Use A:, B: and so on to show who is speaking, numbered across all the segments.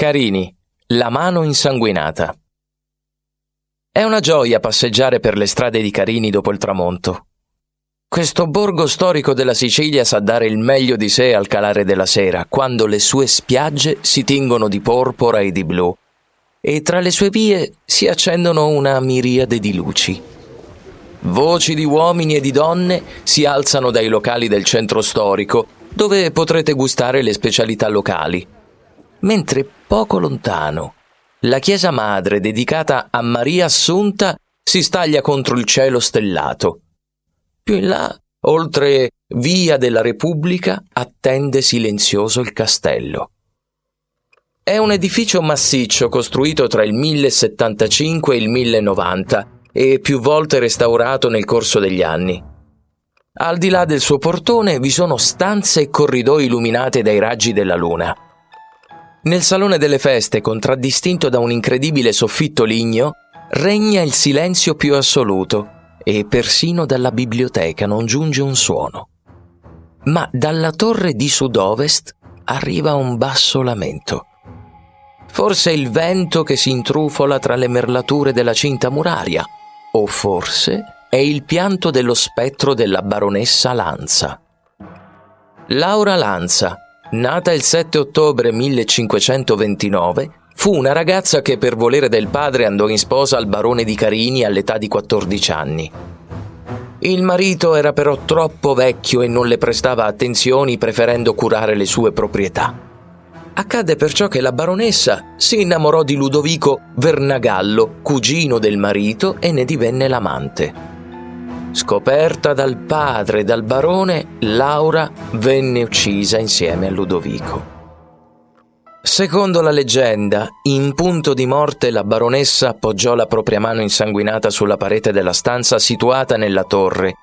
A: Carini, la mano insanguinata. È una gioia passeggiare per le strade di Carini dopo il tramonto. Questo borgo storico della Sicilia sa dare il meglio di sé al calare della sera, quando le sue spiagge si tingono di porpora e di blu, e tra le sue vie si accendono una miriade di luci. Voci di uomini e di donne si alzano dai locali del centro storico, dove potrete gustare le specialità locali mentre poco lontano la chiesa madre dedicata a Maria Assunta si staglia contro il cielo stellato. Più in là, oltre via della Repubblica, attende silenzioso il castello. È un edificio massiccio costruito tra il 1075 e il 1090 e più volte restaurato nel corso degli anni. Al di là del suo portone vi sono stanze e corridoi illuminate dai raggi della luna. Nel salone delle feste, contraddistinto da un incredibile soffitto ligno, regna il silenzio più assoluto e persino dalla biblioteca non giunge un suono. Ma dalla torre di sud-ovest arriva un basso lamento. Forse il vento che si intrufola tra le merlature della cinta muraria, o forse è il pianto dello spettro della baronessa Lanza. Laura Lanza, Nata il 7 ottobre 1529, fu una ragazza che per volere del padre andò in sposa al barone di Carini all'età di 14 anni. Il marito era però troppo vecchio e non le prestava attenzioni preferendo curare le sue proprietà. Accadde perciò che la baronessa si innamorò di Ludovico Vernagallo, cugino del marito, e ne divenne l'amante. Scoperta dal padre e dal barone, Laura venne uccisa insieme a Ludovico. Secondo la leggenda, in punto di morte la baronessa appoggiò la propria mano insanguinata sulla parete della stanza situata nella torre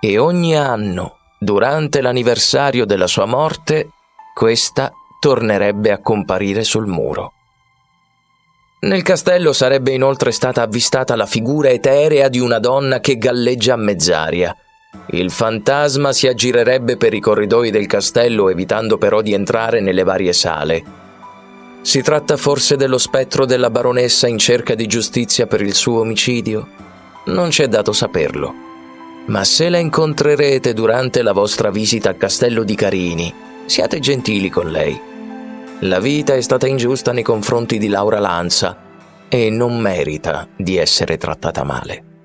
A: e ogni anno, durante l'anniversario della sua morte, questa tornerebbe a comparire sul muro. Nel castello sarebbe inoltre stata avvistata la figura eterea di una donna che galleggia a mezz'aria. Il fantasma si aggirerebbe per i corridoi del castello evitando però di entrare nelle varie sale. Si tratta forse dello spettro della baronessa in cerca di giustizia per il suo omicidio? Non c'è dato saperlo. Ma se la incontrerete durante la vostra visita al castello di Carini, siate gentili con lei la vita è stata ingiusta nei confronti di Laura Lanza e non merita di essere trattata male.